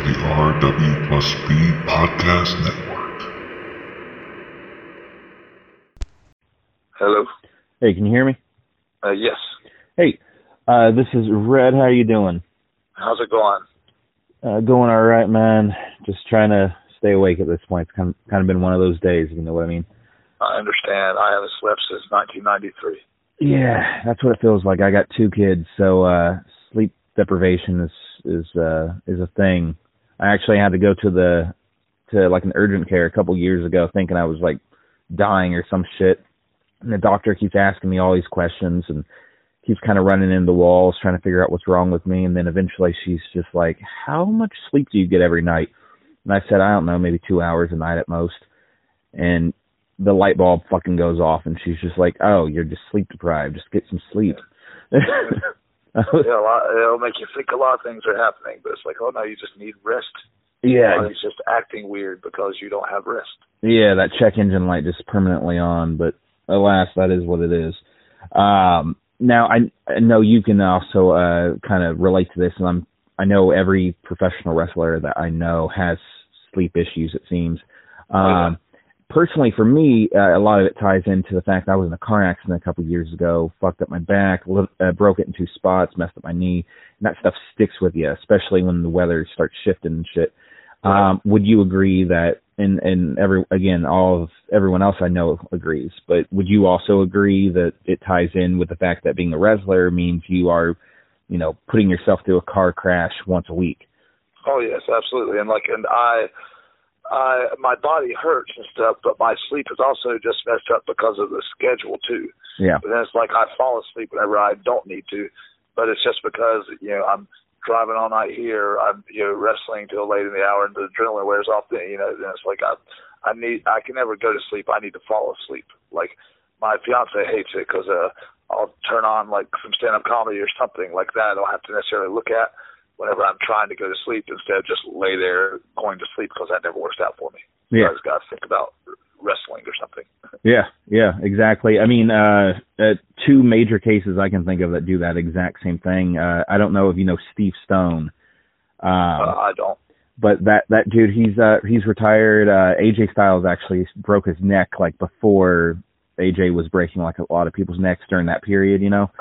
to the RW plus B Podcast Network. Hello. Hey, can you hear me? Uh, yes. Hey, uh, this is Red. How are you doing? How's it going? Uh, going all right, man. Just trying to stay awake at this point. It's kind of, kind of been one of those days, you know what I mean? I understand. I haven't slept since 1993. Yeah, that's what it feels like. I got two kids, so uh sleep deprivation is is uh is a thing. I actually had to go to the to like an urgent care a couple years ago thinking I was like dying or some shit. And the doctor keeps asking me all these questions and keeps kind of running into walls trying to figure out what's wrong with me and then eventually she's just like, "How much sleep do you get every night?" And I said, "I don't know, maybe 2 hours a night at most." And the light bulb fucking goes off and she's just like, "Oh, you're just sleep deprived. Just get some sleep." Yeah, a lot, it'll make you think a lot of things are happening, but it's like, oh no, you just need rest. yeah, body's just acting weird because you don't have rest. Yeah, that check engine light just permanently on, but alas, that is what it is. Um, now I, I know you can also uh, kind of relate to this, and I'm I know every professional wrestler that I know has sleep issues. It seems. Um, personally, for me, uh, a lot of it ties into the fact I was in a car accident a couple of years ago, fucked up my back, li- uh, broke it in two spots, messed up my knee, and that stuff sticks with you, especially when the weather starts shifting and shit. Um, would you agree that, and and every again, all of everyone else I know agrees, but would you also agree that it ties in with the fact that being a wrestler means you are, you know, putting yourself through a car crash once a week? Oh yes, absolutely. And like, and I, I, my body hurts and stuff, but my sleep is also just messed up because of the schedule too. Yeah, But then it's like I fall asleep whenever I don't need to, but it's just because you know I'm driving all night here. I'm you know wrestling till late in the hour, and the adrenaline wears off. Then you know, then it's like I, I need I can never go to sleep. I need to fall asleep. Like my fiance hates it because uh, I'll turn on like some stand up comedy or something like that. I don't have to necessarily look at whenever I'm trying to go to sleep instead of just lay there going to sleep because that never works out for me. Yeah. I just got to think about wrestling or something. Yeah, yeah, exactly. I mean, uh, uh, two major cases I can think of that do that exact same thing. Uh, I don't know if you know Steve Stone, um, uh, I don't. but that that dude, he's uh, he's retired. Uh, AJ Styles actually broke his neck like before AJ was breaking like a lot of people's necks during that period, you know.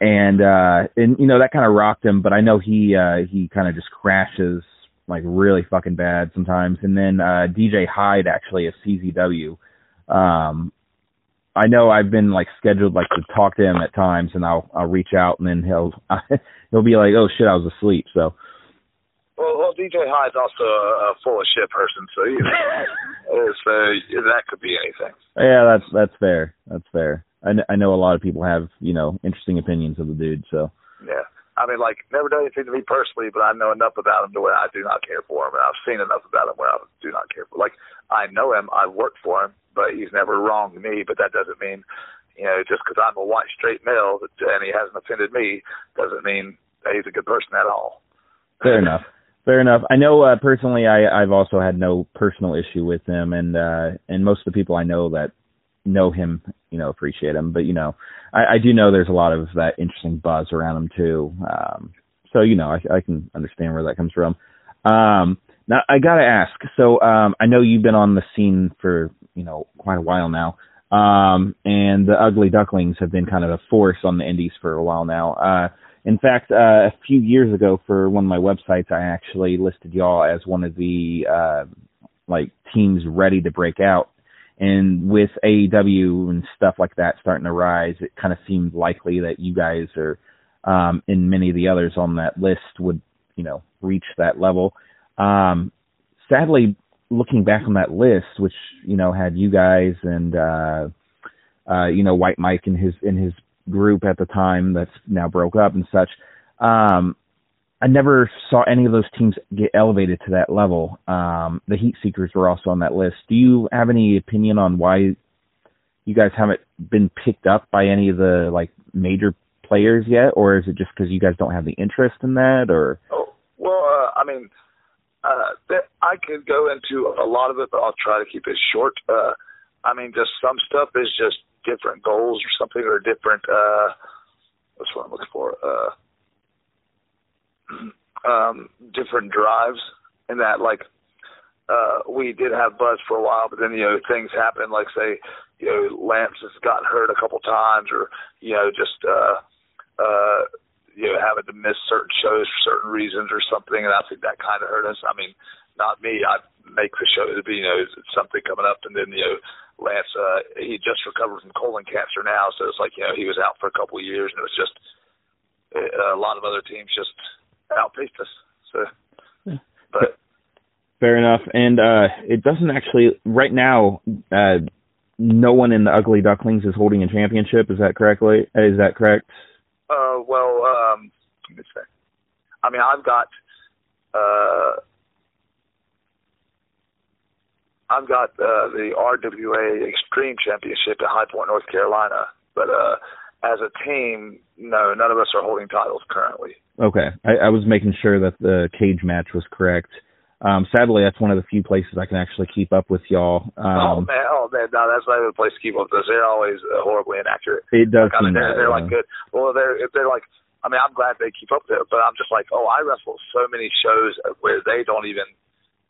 And uh, and you know that kind of rocked him, but I know he uh, he kind of just crashes like really fucking bad sometimes. And then uh, DJ Hyde actually of CZW. Um, I know I've been like scheduled like to talk to him at times, and I'll I'll reach out, and then he'll he'll be like, "Oh shit, I was asleep." So Well, well, DJ Hyde's also a, a full of shit person, so you know, so that could be anything. yeah, that's that's fair. That's fair. I kn- I know a lot of people have you know interesting opinions of the dude. So Yeah, I mean, like never done anything to me personally, but I know enough about him to where I do not care for him, and I've seen enough about him where I do not care for. Like I know him, I've worked for him, but he's never wronged me. But that doesn't mean, you know, just because I'm a white straight male and he hasn't offended me, doesn't mean that he's a good person at all. fair enough. Fair enough. I know uh, personally, I I've also had no personal issue with him, and uh and most of the people I know that know him, you know, appreciate him. But you know, I, I do know there's a lot of that interesting buzz around him too. Um, so you know, I, I can understand where that comes from. Um, now I gotta ask. So um, I know you've been on the scene for you know quite a while now. Um, and the Ugly Ducklings have been kind of a force on the indies for a while now. Uh, in fact, uh, a few years ago for one of my websites, I actually listed y'all as one of the uh, like teams ready to break out. And with AEW and stuff like that starting to rise, it kind of seemed likely that you guys are, um, and many of the others on that list would, you know, reach that level. Um, sadly, looking back on that list, which you know had you guys and uh, uh, you know White Mike and his in his group at the time that's now broke up and such. Um, I never saw any of those teams get elevated to that level. Um, the Heat Seekers were also on that list. Do you have any opinion on why you guys haven't been picked up by any of the like major players yet, or is it just because you guys don't have the interest in that, or Oh, well, uh, I mean, uh, I could go into a lot of it, but I'll try to keep it short. Uh, I mean, just some stuff is just different goals or something, or different. Uh, what's what I'm looking for? Uh, um different drives in that like uh we did have buzz for a while but then you know things happen like say you know Lance has gotten hurt a couple times or you know just uh uh you know having to miss certain shows for certain reasons or something and I think that kind of hurt us I mean not me I make the show to be you know something coming up and then you know Lance uh he just recovered from colon cancer now so it's like you know he was out for a couple of years and it was just uh, a lot of other teams just outpaced us so but Fair enough. And uh it doesn't actually right now uh no one in the Ugly Ducklings is holding a championship, is that correctly? Is that correct? Uh, well, um, let me say. I mean, I've got, uh, I've got uh, the RWA Extreme Championship at High Point, North Carolina. But uh, as a team, no, none of us are holding titles currently. Okay. I, I was making sure that the cage match was correct. Um, sadly, that's one of the few places I can actually keep up with y'all. Um, oh man, oh man, no, that's not even a place to keep up with us. They're always uh, horribly inaccurate. It does Like, I mean, they're, that, they're uh, like good. Well, they're if they're like. I mean, I'm glad they keep up there, but I'm just like, oh, I wrestle so many shows where they don't even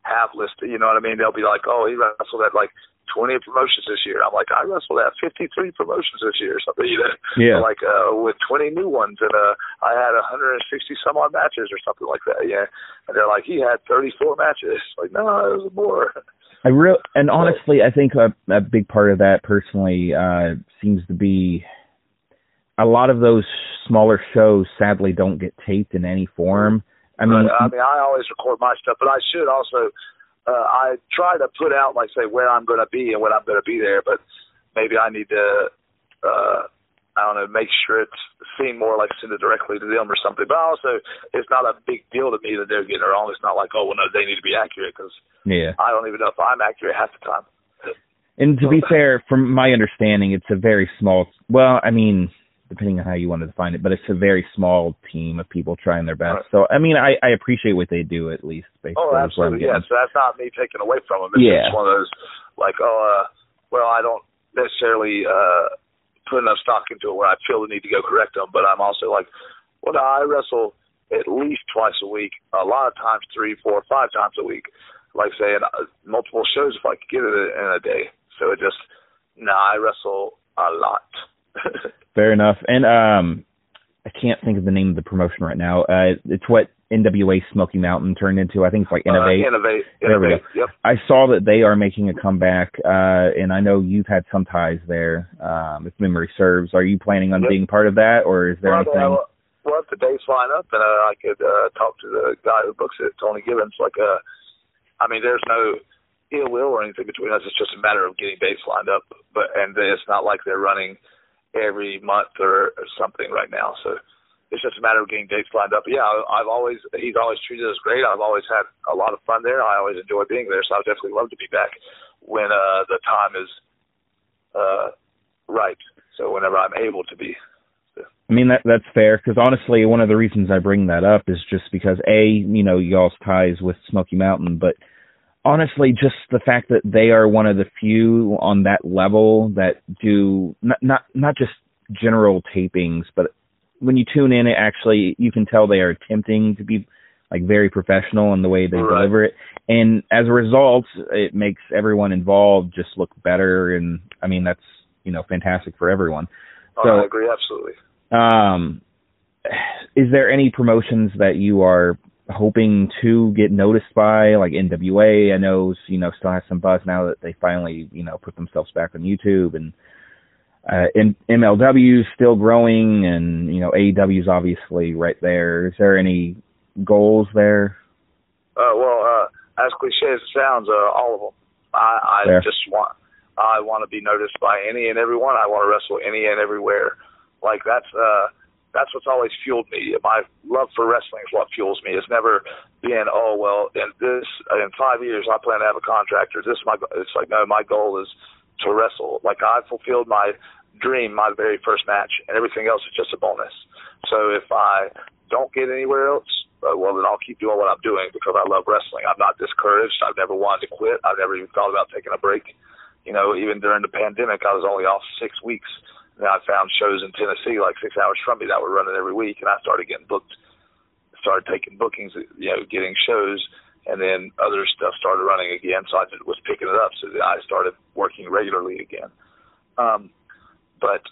have listed. You know what I mean? They'll be like, oh, he wrestled at like 20 promotions this year. I'm like, I wrestled at 53 promotions this year or something. You know, Yeah. like uh, with 20 new ones, and uh, I had 160 some odd matches or something like that. Yeah, and they're like, he had 34 matches. Like, no, it was more. I real and honestly, I think a, a big part of that personally uh seems to be a lot of those smaller shows sadly don't get taped in any form. I mean, but, I mean, I always record my stuff, but I should also. Uh, I try to put out, like, say, where I'm going to be and when I'm going to be there, but maybe I need to, uh, I don't know, make sure it's seen more like send it directly to them or something. But also, it's not a big deal to me that they're getting it wrong. It's not like, oh, well, no, they need to be accurate because yeah. I don't even know if I'm accurate half the time. And to be fair, from my understanding, it's a very small. Well, I mean, depending on how you want to define it, but it's a very small team of people trying their best. Right. So, I mean, I, I appreciate what they do at least. Basically, Oh, absolutely. Yeah. So that's not me taking away from them. It's Yeah. just one of those, like, oh, uh, well, I don't necessarily uh, put enough stock into it where I feel the need to go correct them, but I'm also like, well, no, I wrestle at least twice a week, a lot of times three, four, five times a week. Like saying uh, multiple shows if I could get it in a day. So it just, no, I wrestle a lot. Fair enough. And um, I can't think of the name of the promotion right now. Uh, it's what NWA Smoky Mountain turned into. I think it's like Innovate. Uh, innovate. There we Innovate. Yep. I saw that they are making a comeback, uh, and I know you've had some ties there, um, if memory serves. Are you planning on Yep. being part of that, or is there well, anything? uh, well, if the dates line up, and uh, I could uh, talk to the guy who books it, Tony Gibbons. Like, uh, I mean, there's no ill will or anything between us. It's just a matter of getting dates lined up. But and it's not like they're running every month or, or something right now. So it's just a matter of getting dates lined up. Yeah, I've always he's always treated us great. I've always had a lot of fun there. I always enjoy being there. So I would definitely love to be back when uh, the time is uh, right. So whenever I'm able to be. I mean that that's fair because honestly, one of the reasons I bring that up is just because a you know y'all's ties with Smoky Mountain, but honestly, just the fact that they are one of the few on that level that do not not not just general tapings, but when you tune in, it actually you can tell they are attempting to be like very professional in the way they Right. deliver it, and as a result, it makes everyone involved just look better. And I mean that's you know fantastic for everyone. Oh, So- I agree absolutely. Um, is there any promotions that you are hoping to get noticed by, like NWA? I know you know still has some buzz now that they finally you know put themselves back on YouTube, and uh, M- MLW is still growing, and you know AEW is obviously right there. Is there any goals there? Uh, well, uh, as cliche as it sounds, uh, all of them. I, I just want, I want to be noticed by any and everyone. I want to wrestle any and everywhere. Like that's, uh, that's what's always fueled me. My love for wrestling is what fuels me. It's never been, oh well, in this, in five years I plan to have a contract or this my. It's like no, my goal is to wrestle. Like I fulfilled my dream, my very first match, and everything else is just a bonus. So if I don't get anywhere else, uh, well then I'll keep doing what I'm doing because I love wrestling. I'm not discouraged. I've never wanted to quit. I've never even thought about taking a break. You know, even during the pandemic, I was only off six weeks. And I found shows in Tennessee, like six hours from me, that were running every week, and I started getting booked started taking bookings, you know, getting shows, and then other stuff started running again. So I was picking it up. So I started working regularly again. Um, but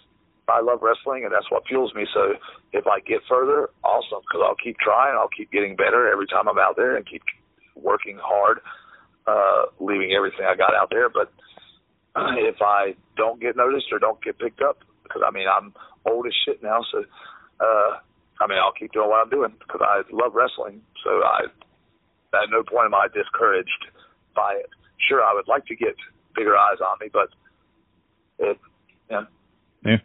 I love wrestling, and that's what fuels me. So if I get further, awesome, because I'll keep trying. I'll keep getting better every time I'm out there, and keep working hard, uh, leaving everything I got out there. But if I don't get noticed or don't get picked up, because I mean I'm old as shit now, so uh, I mean I'll keep doing what I'm doing because I love wrestling. So I at no point am I discouraged by it. Sure, I would like to get bigger eyes on me, but it, yeah. Yeah.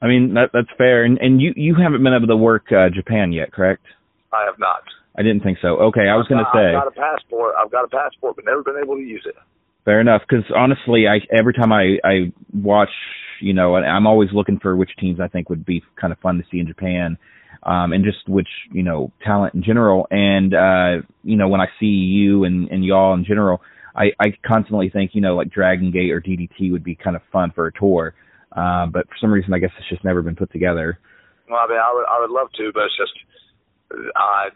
I mean that that's fair, and and you you haven't been able to work uh, Japan yet, correct? I have not. I didn't think so. Okay, I was going to say. I've got a passport. I've got a passport, but never been able to use it. Fair enough, because honestly, I every time I I watch, you know, I'm always looking for which teams I think would be kind of fun to see in Japan, um, and just which you know talent in general. And uh, you know, when I see you and and y'all in general, I I constantly think you know like Dragon Gate or DDT would be kind of fun for a tour. Uh, but for some reason, I guess it's just never been put together. Well, I mean, I would I would love to, but it's just I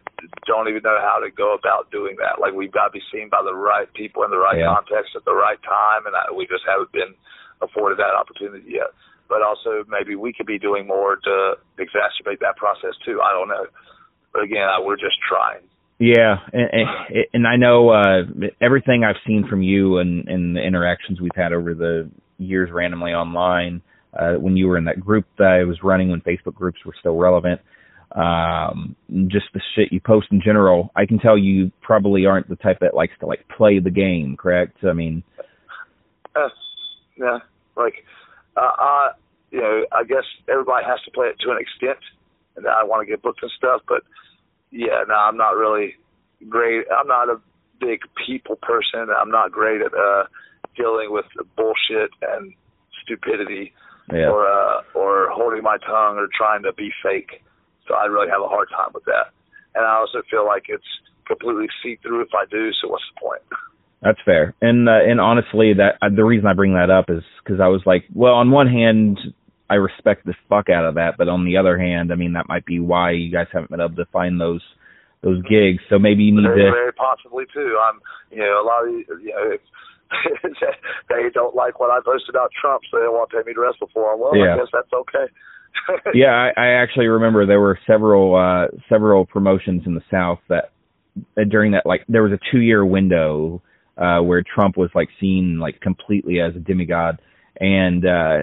don't even know how to go about doing that. Like we've got to be seen by the right people in the right yeah. context at the right time, and I, we just haven't been afforded that opportunity yet. But also, maybe we could be doing more to exacerbate that process too. I don't know. But again, I, we're just trying. Yeah, and, and I know uh, everything I've seen from you and, and the interactions we've had over the years randomly online. Uh, when you were in that group that I was running, when Facebook groups were still relevant, um, just the shit you post in general, I can tell you probably aren't the type that likes to like play the game. Correct? I mean, uh, yeah, like, uh, uh, you know, I guess everybody has to play it to an extent, and I want to get booked and stuff, but yeah, no, I'm not really great. I'm not a big people person. I'm not great at uh dealing with bullshit and stupidity yeah. or uh or holding my tongue or trying to be fake. So I really have a hard time with that. And I also feel like it's completely see through if I do, so what's the point? That's fair. And uh, and honestly that uh, the reason I bring that up is cuz I was like, well, on one hand I respect the fuck out of that, but on the other hand, I mean that might be why you guys haven't been able to find those those gigs. So maybe you need very, to very possibly too. I'm you know a lot of you know they don't like what I posted about Trump, so they won't pay me to wrestle for them. Well, yeah. I guess that's okay. yeah, I, I actually remember there were several uh several promotions in the South that uh, during that like there was a two year window uh where Trump was like seen like completely as a demigod and uh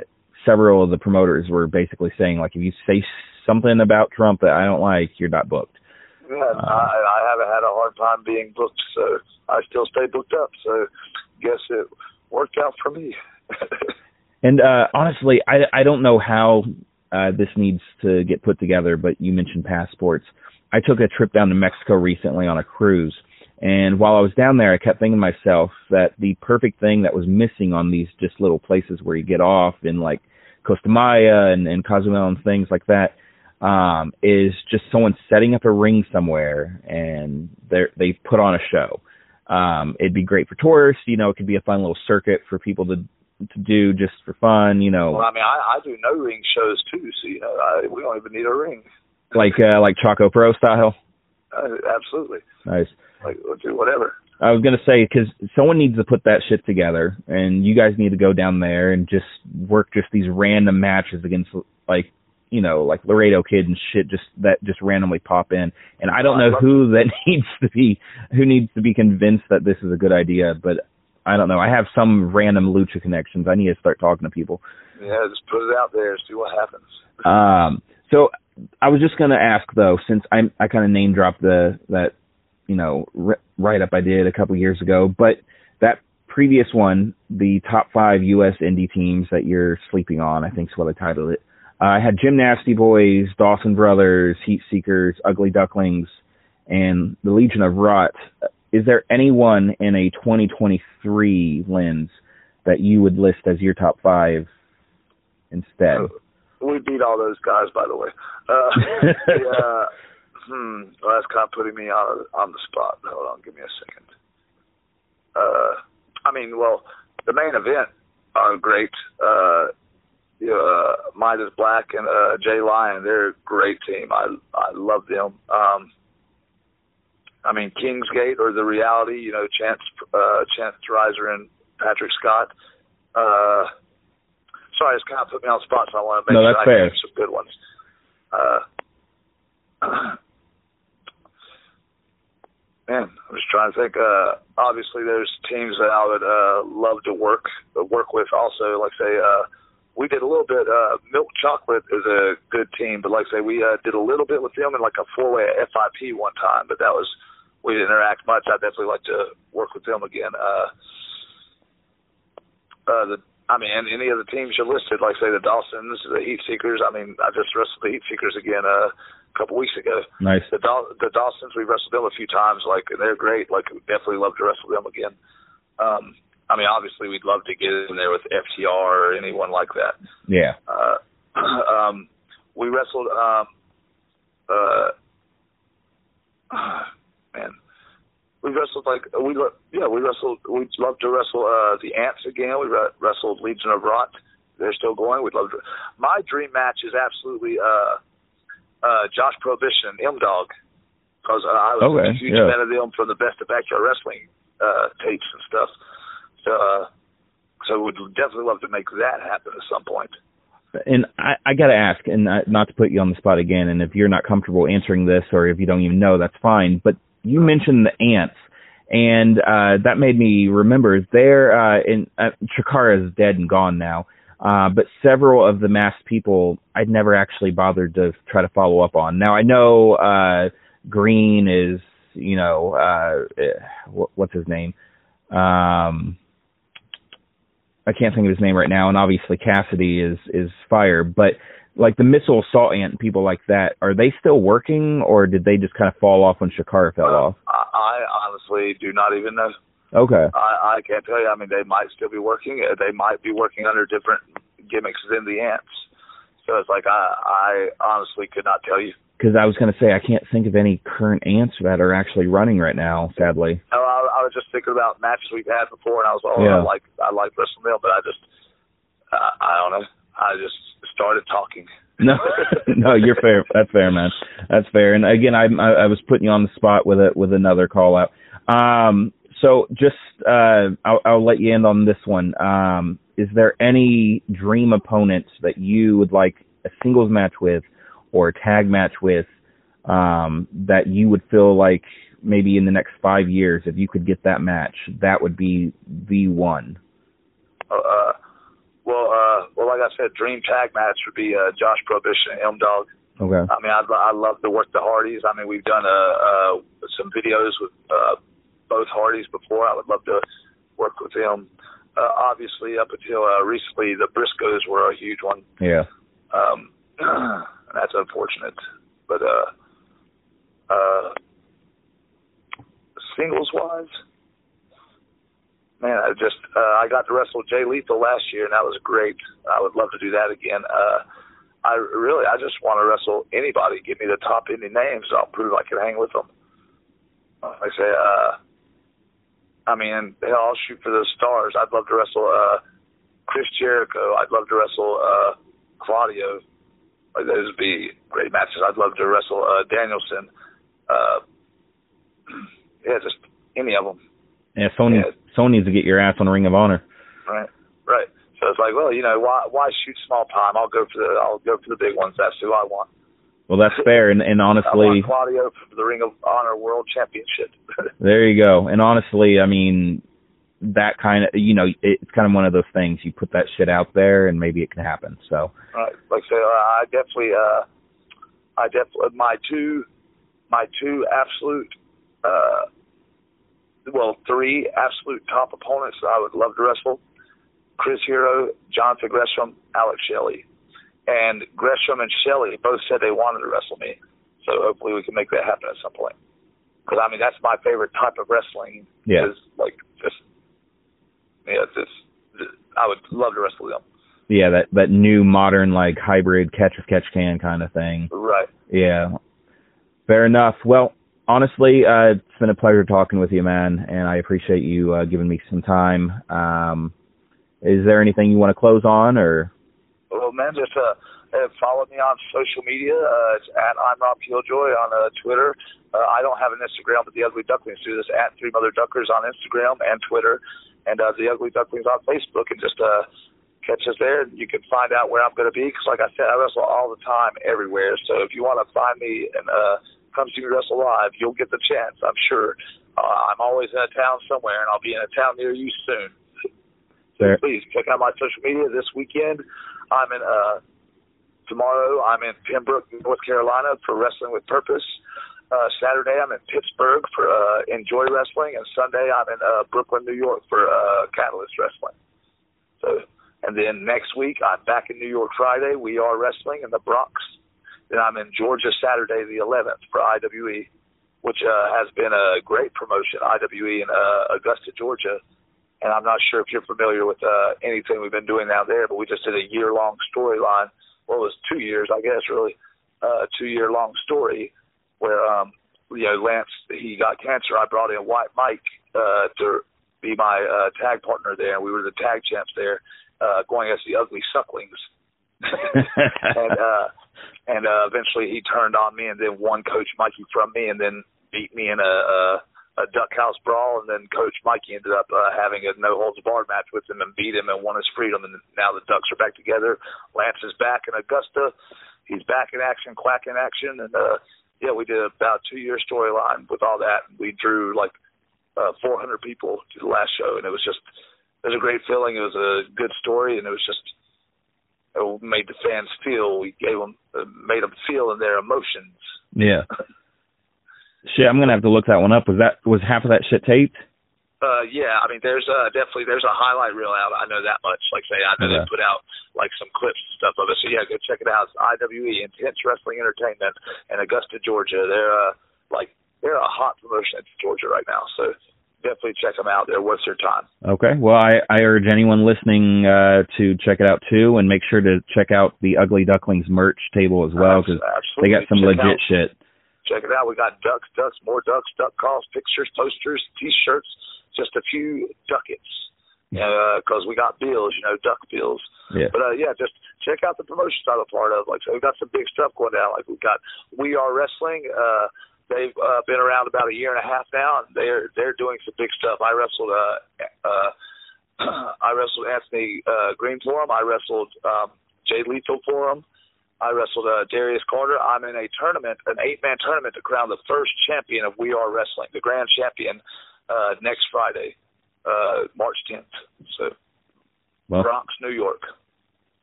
several of the promoters were basically saying like if you say something about Trump that I don't like, you're not booked. Yeah, uh, I, I haven't had a hard time being booked, so I still stay booked up. So guess it worked out for me. and uh honestly, I I don't know how uh this needs to get put together, but you mentioned passports. I took a trip down to Mexico recently on a cruise and while I was down there, I kept thinking to myself that the perfect thing that was missing on these just little places where you get off in like Costa Maya and, and Cozumel and things like that, um, is just someone setting up a ring somewhere and they they put on a show. Um, it'd be great for tourists, you know, it could be a fun little circuit for people to to do just for fun, you know. Well, I mean, I, I do no ring shows too, so you know, I, we don't even need a ring. Like uh, like Choco Pro style. Uh, absolutely. Nice. Like we'll do whatever. I was gonna say because someone needs to put that shit together, and you guys need to go down there and just work just these random matches against like you know like Laredo Kid and shit just that just randomly pop in. And I don't know who that needs to be who needs to be convinced that this is a good idea, but I don't know. I have some random lucha connections. I need to start talking to people. Yeah, just put it out there, see what happens. Um. So I was just gonna ask though, since I I kind of name dropped the that you know write up I did a couple years ago, but that previous one, the top five U.S. indie teams that you're sleeping on, I think is what I titled it. Uh, I had Gym Nasty Boys, Dawson Brothers, Heat Seekers, Ugly Ducklings, and the Legion of Rot. Is there anyone in a 2023 lens that you would list as your top five instead? We beat all those guys, by the way. Uh, yeah. Hmm. Well, that's kind of putting me on on the spot. Hold on, give me a second. Uh, I mean, well, the main event are great. Uh, you know, uh, Midas Black and uh, Jay Lyon, they're a great team. I I love them. Um, I mean, Kingsgate or the reality, you know, Chance, uh, Chance Riser and Patrick Scott. Uh, sorry, it's kind of put me on the spot, so I want to make no, sure that's I fair. some good ones. Uh, man, I'm just trying to think. Uh, obviously, there's teams that I would uh, love to work work with. Also, like say, uh, we did a little bit. Uh, Milk Chocolate is a good team, but like say, we uh, did a little bit with them in like a four way FIP one time, but that was we didn't interact much. I'd definitely like to work with them again. Uh, uh, the I mean, any of the teams you listed, like say the Dawsons, the Heat Seekers. I mean, I just wrestled the Heat Seekers again uh, a couple weeks ago. Nice. The Daw- the Dawsons, we wrestled them a few times. Like they're great. Like we definitely love to wrestle them again. Um, I mean, obviously we'd love to get in there with FTR or anyone like that. Yeah. Uh, um, we wrestled. Um, uh, we wrestled like we yeah we wrestled. We'd love to wrestle uh, the Ants again. We re- wrestled Legion of Rot. They're still going. We'd love to. My dream match is absolutely uh, uh, Josh Prohibition, M Dog, because uh, I was Okay, a huge yeah. fan of them from the Best of Backyard Wrestling uh, tapes and stuff. So, uh, so we'd definitely love to make that happen at some point. and I, I got to ask, and not to put you on the spot again, and if you're not comfortable answering this, or if you don't even know, that's fine. But you mentioned the ants, and uh, that made me remember they're uh, in uh, Chikara is dead and gone now. Uh, but several of the masked people I'd never actually bothered to try to follow up on. Now I know uh, Green is, you know, uh, eh, what's his name? Um, I can't think of his name right now, and obviously Cassidy is is fire, but like the missile assault ant and people like that, are they still working or did they just kind of fall off when Chikara fell off? I, I honestly do not even know. Okay. I, I can't tell you. I mean, they might still be working. Uh, They might be working under different gimmicks than the ants. So it's like I, I honestly could not tell you. Because I was going to say I can't think of any current ants that are actually running right now. Sadly. No, I, I was just thinking about matches we've had before, and I was like, oh, Yeah. I like I like wrestling them, but I just uh, I don't know. I just started talking. No, no, you're fair. That's fair, man. That's fair. And again, I, I I was putting you on the spot with it with another call out. Um, so just uh, I'll, I'll let you end on this one. Um, is there any dream opponent that you would like a singles match with or a tag match with um, that you would feel like maybe in the next five years, if you could get that match, that would be the one? Uh, uh, well, uh, well, like I said, dream tag match would be uh, Josh Prohibition and M Dog. Okay. I mean, I'd, I love to work the Hardys. I mean, we've done uh, uh, some videos with uh, both Hardys before. I would love to work with them. Uh, obviously, up until uh, recently, the Briscoes were a huge one. Yeah. Um, and that's unfortunate. But uh, uh, singles wise, man, I just uh, I got to wrestle Jay Lethal last year, and that was great. I would love to do that again. Uh, I really, I just want to wrestle anybody. Give me the top indie names. I'll prove I can hang with them. Like I say, uh, I mean, hell, I'll shoot for the stars. I'd love to wrestle uh, Chris Jericho. I'd love to wrestle uh, Claudio. Like, those would be great matches. I'd love to wrestle uh, Danielson. Uh, yeah, just any of them. Yeah. Sony. Yeah. Sony needs to get your ass on Ring of Honor. Right, right. So it's like, well, you know, why why shoot small time? I'll go for the I'll go for the big ones. That's who I want. Well, that's fair. And, and I honestly, want Claudio for the Ring of Honor World Championship. there you go. And honestly, I mean, that kind of, you know, it's kind of one of those things. You put that shit out there, and maybe it can happen. So, right. Like I say, uh, I definitely, uh, I definitely my two, my two absolute, uh, well, three absolute top opponents that I would love to wrestle: Chris Hero, Jonathan Gresham, Alex Shelley. And Gresham and Shelley both said they wanted to wrestle me, so hopefully we can make that happen at some point. Because I mean, that's my favorite type of wrestling. Yeah. Is like just, yeah, just I would love to wrestle them. yeah, that that new modern like hybrid catch as catch can kind of thing. Right. Yeah. Fair enough. Well, honestly, uh, it's been a pleasure talking with you, man, and I appreciate you uh, giving me some time. Um, is there anything you want to close on, or? Well, man. Just uh, uh, follow me on social media. Uh, it's at I'm Rob Killjoy on uh, Twitter. Uh, I don't have an Instagram, but the Ugly Ducklings do this at Three Mother Duckers on Instagram and Twitter, and uh, the Ugly Ducklings on Facebook. And just uh, catch us there. And you can find out where I'm going to be because, like I said, I wrestle all the time, everywhere. So if you want to find me and uh, come see me wrestle live, you'll get the chance. I'm sure. Uh, I'm always in a town somewhere, and I'll be in a town near you soon. Sure. Please check out my social media this weekend. I'm in uh, tomorrow. I'm in Pembroke, North Carolina for Wrestling with Purpose. Uh, Saturday I'm in Pittsburgh for uh, Enjoy Wrestling, and Sunday I'm in uh, Brooklyn, New York for uh, Catalyst Wrestling. So and then next week, I'm back in New York Friday. We are wrestling in the Bronx. Then I'm in Georgia Saturday the 11th for IWE, which uh, has been a great promotion, IWE in uh, Augusta, Georgia. And I'm not sure if you're familiar with uh, anything we've been doing down there, but we just did a year long storyline. Well, it was two years, I guess, really, uh, two year long story where, um, you know, Lance, he got cancer. I brought in White Mike uh, to be my uh, tag partner there, and we were the tag champs there uh, going as the ugly sucklings. and uh, and uh, eventually he turned on me, and then won Coach Mikey from me, and then beat me in a, a a duck house brawl, and then Coach Mikey ended up uh, having a no holds barred match with him and beat him and won his freedom. And now the Ducks are back together. Lance is back in Augusta. He's back in action, quack in action, and uh, yeah, we did about two year storyline with all that. We drew like uh, 400 people to the last show, and it was just it was a great feeling. It was a good story, and it was just it made the fans feel. We gave them, made them feel in their emotions. Yeah. shit, I'm gonna have to look that one up. Was that was half of that shit taped? Uh, yeah, I mean, there's uh, definitely there's a highlight reel out. I know that much. Like, say, I know Okay. they put out like some clips and stuff of it. So yeah, go check it out. It's IWE Intense Wrestling Entertainment in Augusta, Georgia. They're uh, like they're a hot promotion in Georgia right now. So definitely check them out. They're worth your time. Okay. Well, I, I urge anyone listening uh, to check it out too, and make sure to check out the Ugly Ducklings merch table as well because they got some Check legit out- shit. check it out. We got ducks, ducks, more ducks, duck calls, pictures, posters, T-shirts, just a few ducats. Because we got bills, you know, duck bills. Yeah. But uh, yeah, just check out the promotions I'm a part of. Like, so we've got some big stuff going down. Like we've got We Are Wrestling. Uh, they've uh, been around about a year and a half now, and they're they're doing some big stuff. I wrestled uh, uh, I wrestled Anthony uh, Greene for him. I wrestled um, Jay Lethal for him. I wrestled uh, Darius Carter. I'm in a tournament, an eight-man tournament to crown the first champion of We Are Wrestling, the grand champion, uh, next Friday, uh, March 10th. So, Well, Bronx, New York.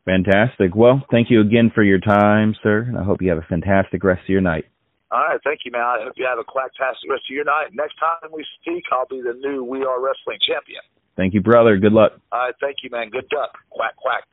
fantastic. Well, thank you again for your time, sir, and I hope you have a fantastic rest of your night. All right, thank you, man. I hope you have a quacktastic rest of your night. Next time we speak, I'll be the new We Are Wrestling champion. Thank you, brother. Good luck. All right, thank you, man. Good duck. Quack, quack.